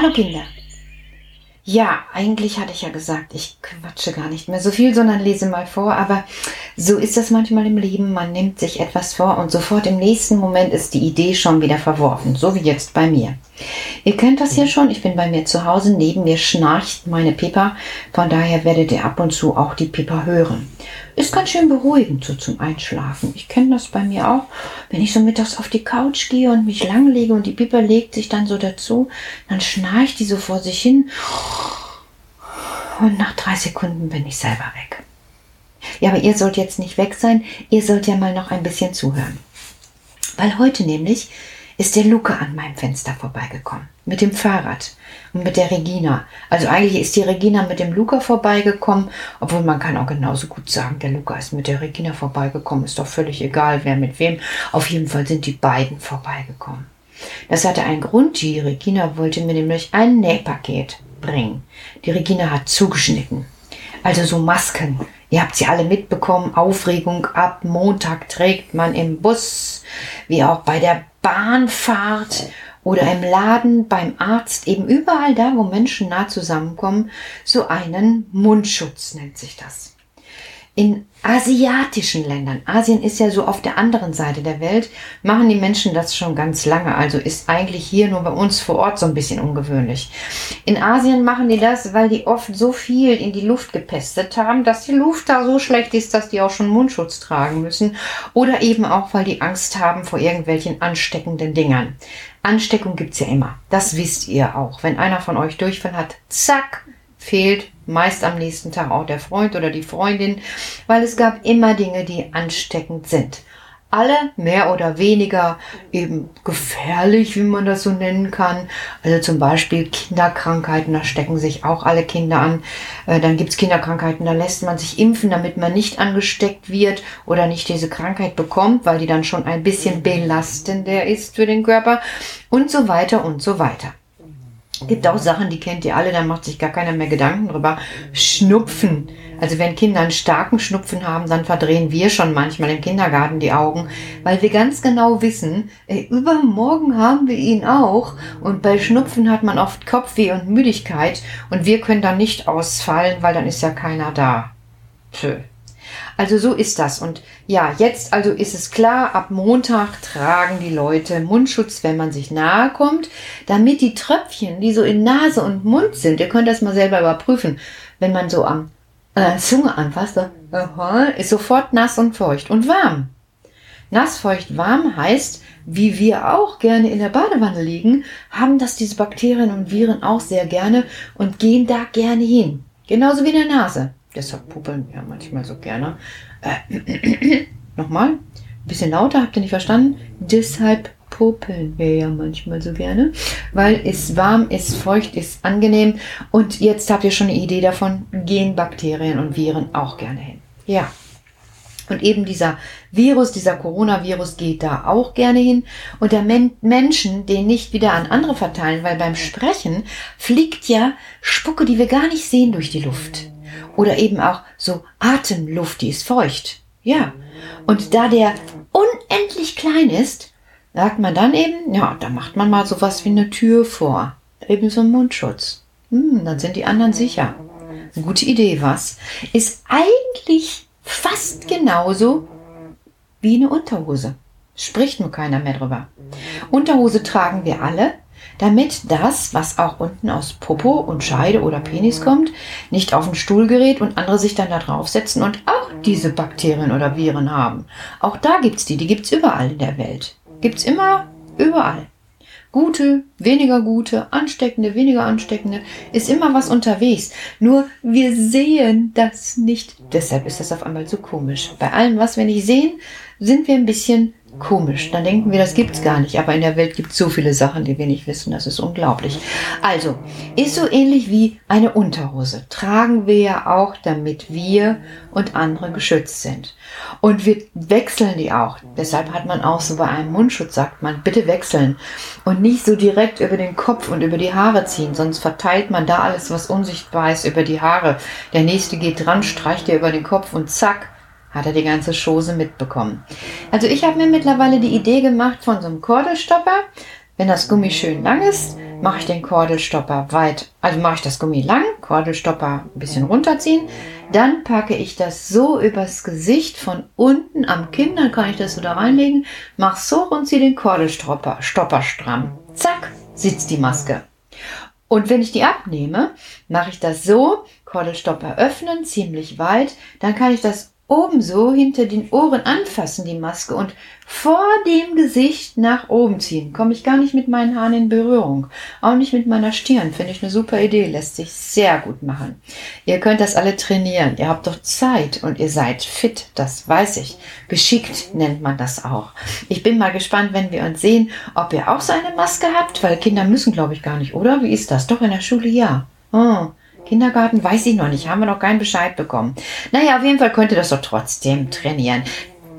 Hallo Kinder. Ja, eigentlich hatte ich ja gesagt, ich quatsche gar nicht mehr so viel, sondern lese mal vor, aber so ist das manchmal im Leben. Man nimmt sich etwas vor und sofort im nächsten Moment ist die Idee schon wieder verworfen, so wie jetzt bei mir. Ihr kennt das hier schon, ich bin bei mir zu Hause, neben mir schnarcht meine Pippa, von daher werdet ihr ab und zu auch die Pippa hören. Ist ganz schön beruhigend so zum Einschlafen. Ich kenne das bei mir auch, wenn ich so mittags auf die Couch gehe und mich langlege und die Pippa legt sich dann so dazu, dann schnarcht die so vor sich hin und nach drei Sekunden bin ich selber weg. Ja, aber ihr sollt jetzt nicht weg sein, ihr sollt ja mal noch ein bisschen zuhören. Weil heute nämlich ist der Luca an meinem Fenster vorbeigekommen. Mit dem Fahrrad und mit der Regina. Also eigentlich ist die Regina mit dem Luca vorbeigekommen, obwohl man kann auch genauso gut sagen, der Luca ist mit der Regina vorbeigekommen. Ist doch völlig egal, wer mit wem. Auf jeden Fall sind die beiden vorbeigekommen. Das hatte einen Grund. Die Regina wollte mir nämlich ein Nähpaket bringen. Die Regina hat zugeschnitten. Also so Masken. Ihr habt sie alle mitbekommen. Aufregung ab. Montag trägt man im Bus, wie auch bei der Bahnfahrt oder im Laden, beim Arzt, eben überall da, wo Menschen nah zusammenkommen, so einen Mundschutz nennt sich das in asiatischen Ländern, Asien ist ja so auf der anderen Seite der Welt, machen die Menschen das schon ganz lange. Also ist eigentlich hier nur bei uns vor Ort so ein bisschen ungewöhnlich. In Asien machen die das, weil die oft so viel in die Luft gepestet haben, dass die Luft da so schlecht ist, dass die auch schon Mundschutz tragen müssen. Oder eben auch, weil die Angst haben vor irgendwelchen ansteckenden Dingern. Ansteckung gibt's ja immer. Das wisst ihr auch. Wenn einer von euch Durchfall hat, zack, fehlt meist am nächsten Tag auch der Freund oder die Freundin, weil es gab immer Dinge, die ansteckend sind. Alle mehr oder weniger eben gefährlich, wie man das so nennen kann. Also zum Beispiel Kinderkrankheiten, da stecken sich auch alle Kinder an. Äh, dann gibt's Kinderkrankheiten, da lässt man sich impfen, damit man nicht angesteckt wird oder nicht diese Krankheit bekommt, weil die dann schon ein bisschen belastender ist für den Körper und so weiter und so weiter. Gibt auch Sachen, die kennt ihr alle, da macht sich gar keiner mehr Gedanken drüber. Schnupfen. Also wenn Kinder einen starken Schnupfen haben, dann verdrehen wir schon manchmal im Kindergarten die Augen, weil wir ganz genau wissen, ey, übermorgen haben wir ihn auch. Und bei Schnupfen hat man oft Kopfweh und Müdigkeit und wir können dann nicht ausfallen, weil dann ist ja keiner da. Tschö. Also so ist das. Und ja, jetzt also ist es klar, ab Montag tragen die Leute Mundschutz, wenn man sich nahe kommt, damit die Tröpfchen, die so in Nase und Mund sind, ihr könnt das mal selber überprüfen, wenn man so am äh, Zunge anfasst, so, ist sofort nass und feucht und warm. Nass, feucht, warm heißt, wie wir auch gerne in der Badewanne liegen, haben das diese Bakterien und Viren auch sehr gerne und gehen da gerne hin. Genauso wie in der Nase. Deshalb puppeln wir manchmal so gerne. Äh, nochmal, ein bisschen lauter, habt ihr nicht verstanden? Deshalb puppeln wir ja manchmal so gerne, weil es warm ist, feucht ist, angenehm. Und jetzt habt ihr schon eine Idee davon, gehen Bakterien und Viren auch gerne hin. Ja. Und eben dieser Virus, dieser Coronavirus geht da auch gerne hin. Und der Men Menschen den nicht wieder an andere verteilen, weil beim Sprechen fliegt ja Spucke, die wir gar nicht sehen, durch die Luft. Oder eben auch so Atemluft, die ist feucht. Ja. Und da der unendlich klein ist, sagt man dann eben, ja, da macht man mal sowas wie eine Tür vor. Eben so ein Mundschutz. Hm, dann sind die anderen sicher. Gute Idee, was? Ist eigentlich fast genauso wie eine Unterhose. Spricht nur keiner mehr drüber. Unterhose tragen wir alle, damit das, was auch unten aus Popo und Scheide oder Penis kommt, nicht auf den Stuhl gerät und andere sich dann da draufsetzen und auch diese Bakterien oder Viren haben. Auch da gibt's die, die gibt's überall in der Welt. Gibt's immer, überall. Gute, weniger gute, ansteckende, weniger ansteckende, ist immer was unterwegs. Nur wir sehen das nicht. Deshalb ist das auf einmal so komisch. Bei allem, was wir nicht sehen, sind wir ein bisschen Komisch. Dann denken wir, das gibt's gar nicht. Aber in der Welt gibt es so viele Sachen, die wir nicht wissen. Das ist unglaublich. Also, ist so ähnlich wie eine Unterhose. Tragen wir ja auch, damit wir und andere geschützt sind. Und wir wechseln die auch. Deshalb hat man auch so bei einem Mundschutz, sagt man, bitte wechseln. Und nicht so direkt über den Kopf und über die Haare ziehen. Sonst verteilt man da alles, was unsichtbar ist, über die Haare. Der nächste geht dran, streicht dir über den Kopf und zack hat er die ganze Chose mitbekommen. Also ich habe mir mittlerweile die Idee gemacht von so einem Kordelstopper. wenn das Gummi schön lang ist, mache ich den Kordelstopper weit, also mache ich das Gummi lang, Kordelstopper ein bisschen runterziehen, dann packe ich das so übers Gesicht von unten am Kinn, dann kann ich das so da reinlegen, mach so und ziehe den Kordelstopper Stopper stramm. Zack, sitzt die Maske. Und wenn ich die abnehme, mache ich das so, Kordelstopper öffnen, ziemlich weit, dann kann ich das oben so hinter den Ohren anfassen, die Maske, und vor dem Gesicht nach oben ziehen. Komme ich gar nicht mit meinen Haaren in Berührung. Auch nicht mit meiner Stirn. Finde ich eine super Idee. Lässt sich sehr gut machen. Ihr könnt das alle trainieren. Ihr habt doch Zeit und ihr seid fit. Das weiß ich. Geschickt nennt man das auch. Ich bin mal gespannt, wenn wir uns sehen, ob ihr auch so eine Maske habt, weil Kinder müssen, glaube ich, gar nicht, oder? Wie ist das? Doch in der Schule ja. Oh, Kindergarten weiß ich noch nicht, haben wir noch keinen Bescheid bekommen. Naja, auf jeden Fall könnt ihr das doch trotzdem trainieren.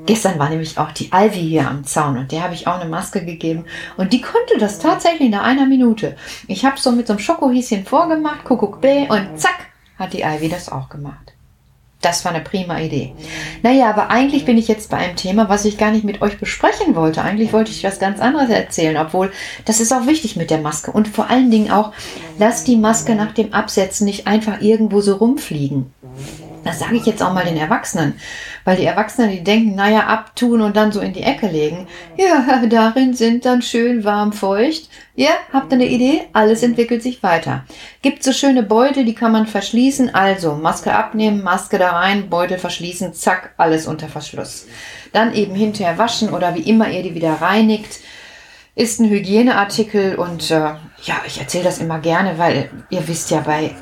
Gestern war nämlich auch die Alvi hier am Zaun und der habe ich auch eine Maske gegeben und die konnte das tatsächlich nach einer Minute. Ich habe so mit so einem Schokohäschen vorgemacht, Kuckuck B und zack, hat die Alvi das auch gemacht. Das war eine prima Idee. Naja, aber eigentlich bin ich jetzt bei einem Thema, was ich gar nicht mit euch besprechen wollte. Eigentlich wollte ich was ganz anderes erzählen, obwohl das ist auch wichtig mit der Maske. Und vor allen Dingen auch, lasst die Maske nach dem Absetzen nicht einfach irgendwo so rumfliegen. Das sage ich jetzt auch mal den Erwachsenen, weil die Erwachsenen, die denken, naja, abtun und dann so in die Ecke legen. Ja, darin sind dann schön warm feucht. Ja, habt ihr eine Idee? Alles entwickelt sich weiter. Gibt so schöne Beutel, die kann man verschließen. Also Maske abnehmen, Maske da rein, Beutel verschließen, zack, alles unter Verschluss. Dann eben hinterher waschen oder wie immer ihr die wieder reinigt. Ist ein Hygieneartikel und äh, ja, ich erzähle das immer gerne, weil ihr wisst ja bei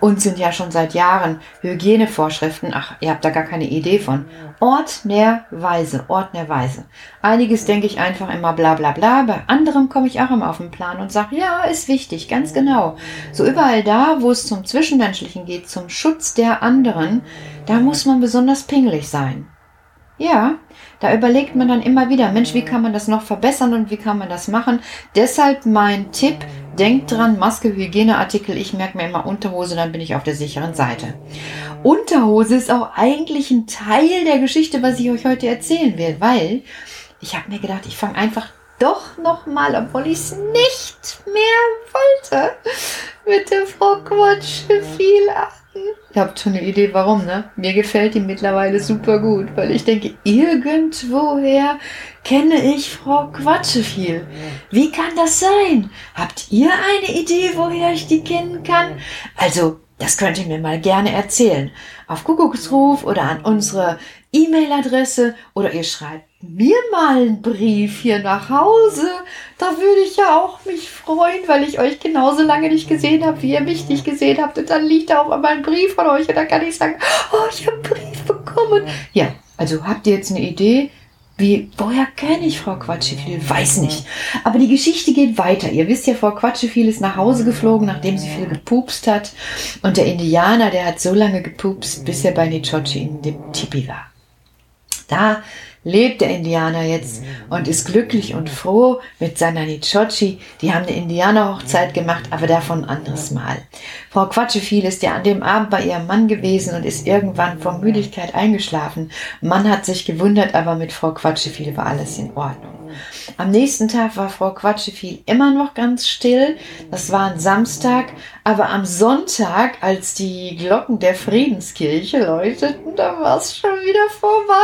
uns sind ja schon seit Jahren Hygienevorschriften, ach, ihr habt da gar keine Idee von. Ordnerweise, ordnerweise. Einiges denke ich einfach immer bla bla bla, bei anderem komme ich auch immer auf den Plan und sage, ja, ist wichtig, ganz genau. So überall da, wo es zum Zwischenmenschlichen geht, zum Schutz der anderen, da muss man besonders pingelig sein. Ja, da überlegt man dann immer wieder, Mensch, wie kann man das noch verbessern und wie kann man das machen? Deshalb mein Tipp, denkt dran, Maske, Hygieneartikel, ich merke mir immer Unterhose, dann bin ich auf der sicheren Seite. Unterhose ist auch eigentlich ein Teil der Geschichte, was ich euch heute erzählen will, weil ich habe mir gedacht, ich fange einfach doch nochmal, obwohl ich es nicht mehr wollte, mit der Frau Quatsch viel an. Ihr habt schon eine Idee, warum, ne? Mir gefällt die mittlerweile super gut, weil ich denke, irgendwoher kenne ich Frau Quatscheviel. Wie kann das sein? Habt ihr eine Idee, woher ich die kennen kann? Also, das könnt ihr mir mal gerne erzählen. Auf Kuckucksruf oder an unsere E-Mail-Adresse oder ihr schreibt mir mal einen Brief hier nach Hause. Da würde ich ja auch mich freuen, weil ich euch genauso lange nicht gesehen habe, wie ihr mich nicht gesehen habt. Und dann liegt da auch einmal ein Brief von euch und dann kann ich sagen, oh, ich habe einen Brief bekommen. Ja, also habt ihr jetzt eine Idee? Wie, woher kenne ich Frau Quatscheviel? Weiß nicht. Aber die Geschichte geht weiter. Ihr wisst ja, Frau Quatscheviel ist nach Hause geflogen, nachdem sie viel gepupst hat. Und der Indianer, der hat so lange gepupst, bis er bei Nichochi in dem Tipi war. Da lebt der Indianer jetzt und ist glücklich und froh mit seiner Nichochi. Die haben eine Indianerhochzeit gemacht, aber davon ein anderes Mal. Frau Quatscheviel ist ja an dem Abend bei ihrem Mann gewesen und ist irgendwann vor Müdigkeit eingeschlafen. Mann hat sich gewundert, aber mit Frau Quatscheviel war alles in Ordnung. Am nächsten Tag war Frau Quatscheviel immer noch ganz still. Das war ein Samstag. Aber am Sonntag, als die Glocken der Friedenskirche läuteten, da war es schon wieder vorbei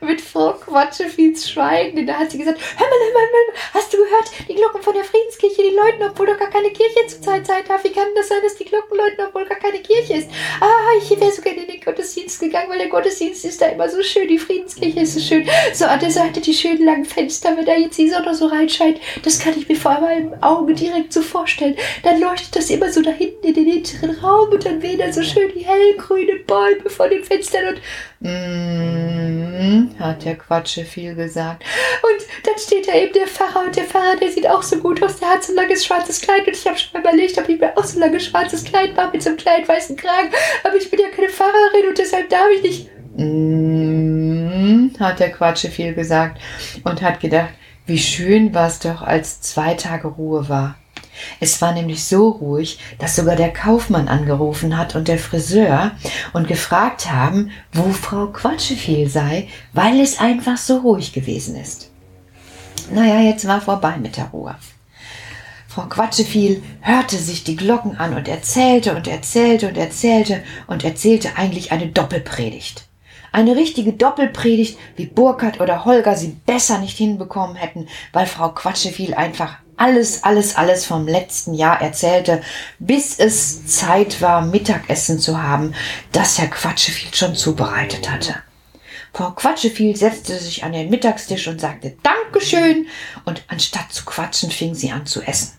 mit Frau Quatscheviels Schweigen. Da hat sie gesagt, hör mal, hör mal, hör mal, hast du gehört, die Glocken von der Friedenskirche, die läuten, obwohl doch gar keine Kirche zur Zeit sein darf. Wie kann das sein, dass die Glocken läuten, obwohl gar keine Kirche ist? Ah, ich wäre gerne in den Gottesdienst gegangen, weil der Gottesdienst ist da immer so schön, die Friedenskirche ist so schön. So an der Seite die schönen langen Fenster, wenn da jetzt die Sonne so reinscheint, das kann ich mir vor meinem Auge direkt so vorstellen. Dann leuchtet das immer so da hinten in den hinteren Raum und dann wehen da so schön die hellgrünen Bäume vor den Fenstern und mm, hat der Quatsche viel gesagt. Und dann steht da eben der Pfarrer und der Pfarrer, der sieht auch so gut aus, der hat so ein langes schwarzes Kleid und ich habe schon mal überlegt, ob ich mir auch so ein langes schwarzes Kleid mache mit so einem kleinen weißen Kragen, aber ich bin ja keine Pfarrerin und deshalb darf ich nicht. Mm, hat der Quatsche viel gesagt und hat gedacht, wie schön war es doch, als zwei Tage Ruhe war. Es war nämlich so ruhig, dass sogar der Kaufmann angerufen hat und der Friseur und gefragt haben, wo Frau Quatscheviel sei, weil es einfach so ruhig gewesen ist. Naja, jetzt war vorbei mit der Ruhe. Frau Quatscheviel hörte sich die Glocken an und erzählte und erzählte und erzählte und erzählte eigentlich eine Doppelpredigt. Eine richtige Doppelpredigt, wie Burkhard oder Holger sie besser nicht hinbekommen hätten, weil Frau Quatscheviel einfach alles, alles, alles vom letzten Jahr erzählte, bis es Zeit war, Mittagessen zu haben, das Herr Quatscheviel schon zubereitet hatte. Frau Quatscheviel setzte sich an den Mittagstisch und sagte Dankeschön, und anstatt zu quatschen, fing sie an zu essen.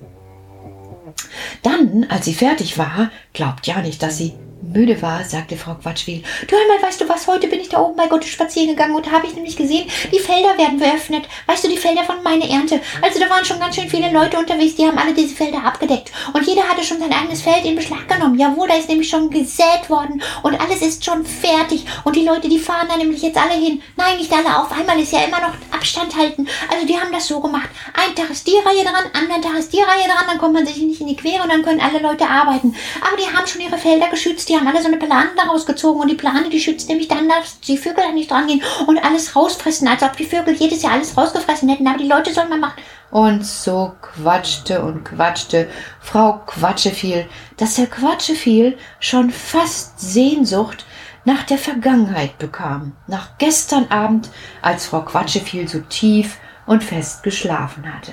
Dann, als sie fertig war, glaubt ja nicht, dass sie müde war, sagte Frau Quatschwil. Du einmal, weißt du was, heute bin ich da oben bei Gott spazieren gegangen und habe ich nämlich gesehen, die Felder werden geöffnet. Weißt du, die Felder von meiner Ernte. Also da waren schon ganz schön viele Leute unterwegs, die haben alle diese Felder abgedeckt. Und jeder hatte schon sein eigenes Feld in Beschlag genommen. Jawohl, da ist nämlich schon gesät worden und alles ist schon fertig. Und die Leute, die fahren da nämlich jetzt alle hin. Nein, nicht alle auf einmal, ist ja immer noch Abstand halten. Also die haben das so gemacht. Ein Tag ist die Reihe dran, anderen Tag ist die Reihe dran, dann kommt man sich nicht in die Quere und dann können alle Leute arbeiten. Aber die haben schon ihre Felder geschützt, die haben alle so eine Plane daraus gezogen und die Plane, die schützt nämlich dann, dass die Vögel da nicht dran gehen und alles rausfressen, als ob die Vögel jedes Jahr alles rausgefressen hätten. Aber die Leute sollen mal machen. Und so quatschte und quatschte Frau Quatscheviel, dass Herr Quatscheviel schon fast Sehnsucht nach der Vergangenheit bekam, nach gestern Abend, als Frau Quatscheviel so tief und fest geschlafen hatte.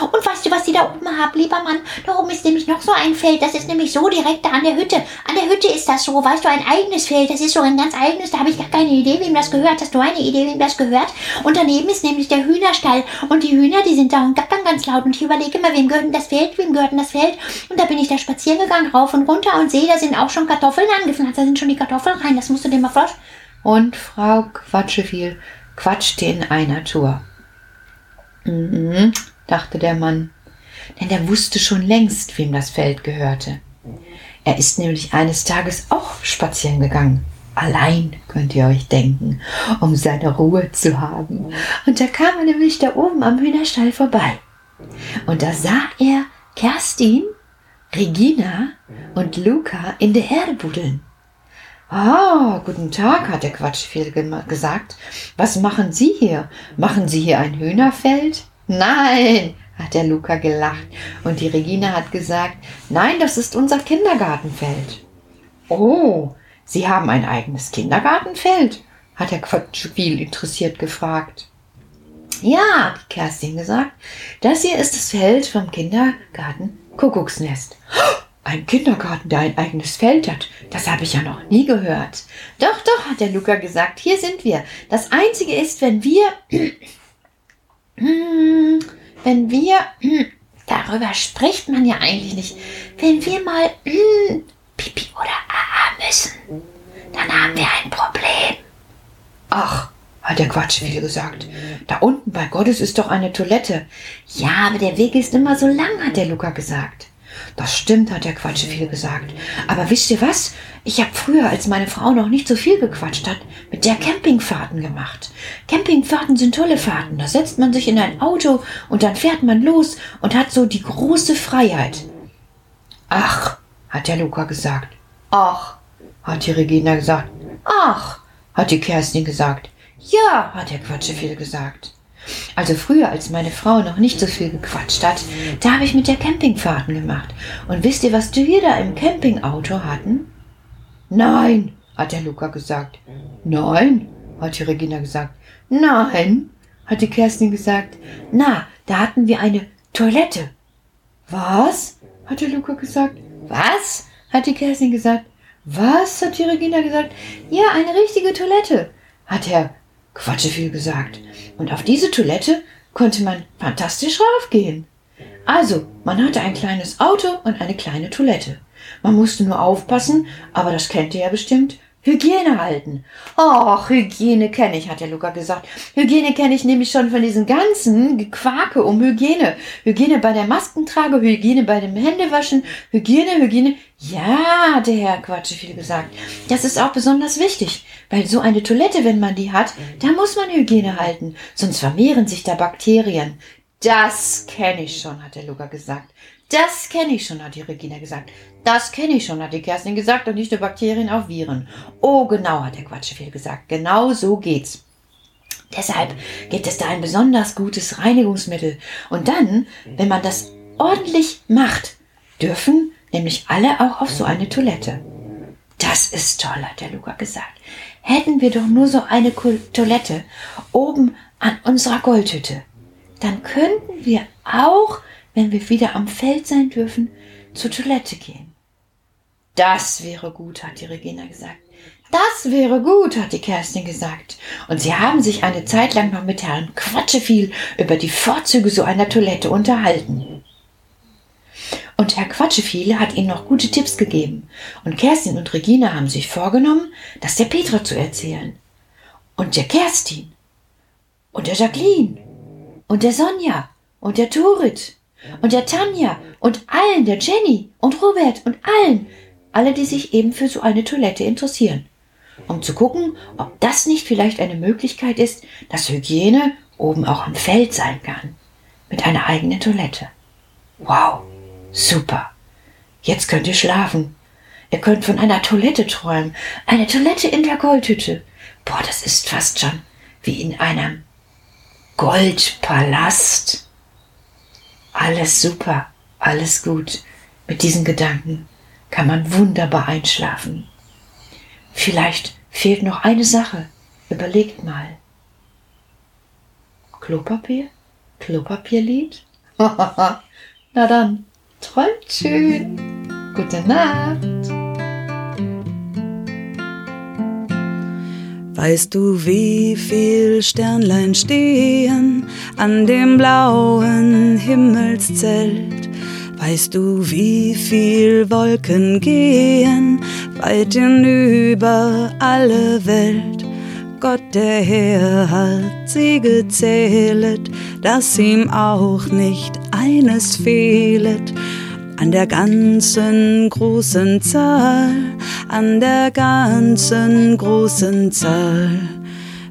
Und weißt du, was die da oben haben, lieber Mann? Da oben ist nämlich noch so ein Feld. Das ist nämlich so direkt da an der Hütte. An der Hütte ist das so, weißt du, ein eigenes Feld. Das ist so ein ganz eigenes. Da habe ich gar keine Idee, wem das gehört. Hast du eine Idee, wem das gehört? Und daneben ist nämlich der Hühnerstall. Und die Hühner, die sind da und gackern ganz laut. Und ich überlege immer, wem gehört denn das Feld? Wem gehört denn das Feld? Und da bin ich da spazieren gegangen, rauf und runter und sehe, da sind auch schon Kartoffeln angepflanzt. Da sind schon die Kartoffeln rein. Das musst du dir mal vorstellen. Und Frau Quatscheviel quatschte in einer Tour. Mhm, dachte der Mann, denn er wusste schon längst, wem das Feld gehörte. Er ist nämlich eines Tages auch spazieren gegangen. Allein, könnt ihr euch denken, um seine Ruhe zu haben. Und da kam er nämlich da oben am Hühnerstall vorbei. Und da sah er Kerstin, Regina und Luca in der Erde buddeln. Ah, guten Tag, hat der Quatschfehl gesagt. Was machen Sie hier? Machen Sie hier ein Hühnerfeld? Nein, hat der Luca gelacht. Und die Regina hat gesagt, nein, das ist unser Kindergartenfeld. Oh, Sie haben ein eigenes Kindergartenfeld? hat der Quatschfehl interessiert gefragt. Ja, hat Kerstin gesagt, das hier ist das Feld vom Kindergarten Kuckucksnest. Ein Kindergarten, der ein eigenes Feld hat. Das habe ich ja noch nie gehört. Doch, doch, hat der Luca gesagt. Hier sind wir. Das Einzige ist, wenn wir. wenn wir. Darüber spricht man ja eigentlich nicht. Wenn wir mal Pipi oder AA müssen, dann haben wir ein Problem. Ach, hat der Quatsch viel gesagt. Da unten bei Gottes ist doch eine Toilette. Ja, aber der Weg ist immer so lang, hat der Luca gesagt. Das stimmt, hat der Quatsch viel gesagt. Aber wisst ihr was? Ich habe früher, als meine Frau noch nicht so viel gequatscht hat, mit der Campingfahrten gemacht. Campingfahrten sind tolle Fahrten. Da setzt man sich in ein Auto und dann fährt man los und hat so die große Freiheit. Ach, hat der Luca gesagt. Ach, hat die Regina gesagt. Ach, hat die Kerstin gesagt. Ja, hat der Quatsche viel gesagt. Also früher, als meine Frau noch nicht so viel gequatscht hat, da habe ich mit der Campingfahrten gemacht. Und wisst ihr, was wir da im Campingauto hatten? Nein, hat der Luca gesagt. Nein, hat die Regina gesagt. Nein, hat die Kerstin gesagt. Na, da hatten wir eine Toilette. Was? hat der Luca gesagt. Was? hat die Kerstin gesagt. Was? hat die Regina gesagt. Ja, eine richtige Toilette, hat Herr Quatsche viel gesagt. Und auf diese Toilette konnte man fantastisch raufgehen. Also, man hatte ein kleines Auto und eine kleine Toilette. Man musste nur aufpassen, aber das kennt ihr ja bestimmt, Hygiene halten. Och, Hygiene kenne ich, hat der Luca gesagt. Hygiene kenne ich nämlich schon von diesen ganzen Gequake um Hygiene. Hygiene bei der Maskentrage, Hygiene bei dem Händewaschen, Hygiene, Hygiene. Ja, der Herr Quatsche viel gesagt. Das ist auch besonders wichtig, weil so eine Toilette, wenn man die hat, da muss man Hygiene halten, sonst vermehren sich da Bakterien. Das kenne ich schon, hat der Luca gesagt. Das kenne ich schon, hat die Regina gesagt. Das kenne ich schon, hat die Kerstin gesagt, und nicht nur Bakterien, auch Viren. Oh, genau, hat der Quatscheviel gesagt. Genau so geht's. Deshalb gibt es da ein besonders gutes Reinigungsmittel. Und dann, wenn man das ordentlich macht, dürfen nämlich alle auch auf so eine Toilette. Das ist toll, hat der Luca gesagt. Hätten wir doch nur so eine Toilette oben an unserer Goldhütte, dann könnten wir auch, wenn wir wieder am Feld sein dürfen, zur Toilette gehen. Das wäre gut, hat die Regina gesagt. Das wäre gut, hat die Kerstin gesagt. Und sie haben sich eine Zeit lang noch mit Herrn Quatscheviel über die Vorzüge so einer Toilette unterhalten. Und Herr Quatscheviel hat ihnen noch gute Tipps gegeben. Und Kerstin und Regina haben sich vorgenommen, das der Petra zu erzählen. Und der Kerstin. Und der Jacqueline. Und der Sonja. Und der Turit. Und der Tanja. Und allen, der Jenny. Und Robert. Und allen. Alle, die sich eben für so eine Toilette interessieren um zu gucken, ob das nicht vielleicht eine Möglichkeit ist, dass Hygiene oben auch im Feld sein kann. Mit einer eigenen Toilette. Wow, super. Jetzt könnt ihr schlafen. Ihr könnt von einer Toilette träumen. Eine Toilette in der Goldhütte. Boah, das ist fast schon wie in einem Goldpalast. Alles super, alles gut. Mit diesen Gedanken kann man wunderbar einschlafen. Vielleicht fehlt noch eine Sache. Überlegt mal. Klopapier? Klopapierlied? Na dann, träumt schön. Gute Nacht. Weißt du, wie viel Sternlein stehen an dem blauen Himmelszelt? Weißt du, wie viel Wolken gehen weit hinüber alle Welt? Gott der Herr hat sie gezählet, dass ihm auch nicht eines fehlet. An der ganzen großen Zahl, an der ganzen großen Zahl.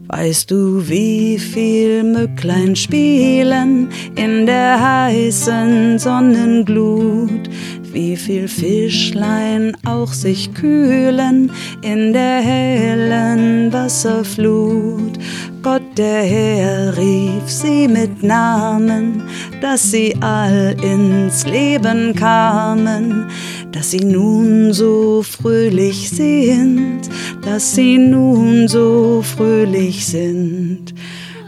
Weißt du, wie viel Mücklein spielen in der heißen Sonnenglut? Wie viel Fischlein auch sich kühlen in der hellen Wasserflut? Der Herr rief sie mit Namen, dass sie all ins Leben kamen, dass sie nun so fröhlich sind, dass sie nun so fröhlich sind.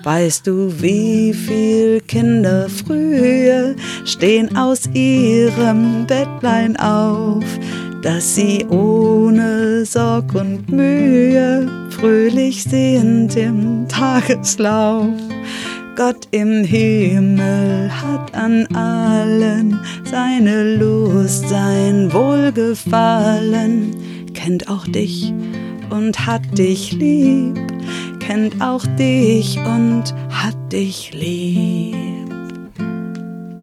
Weißt du, wie viel Kinder früher stehen aus ihrem Bettlein auf, dass sie ohne Sorg und Mühe fröhlich sind im Tageslauf? Gott im Himmel hat an allen seine Lust, sein Wohlgefallen, kennt auch dich und hat dich lieb, kennt auch dich und hat dich lieb.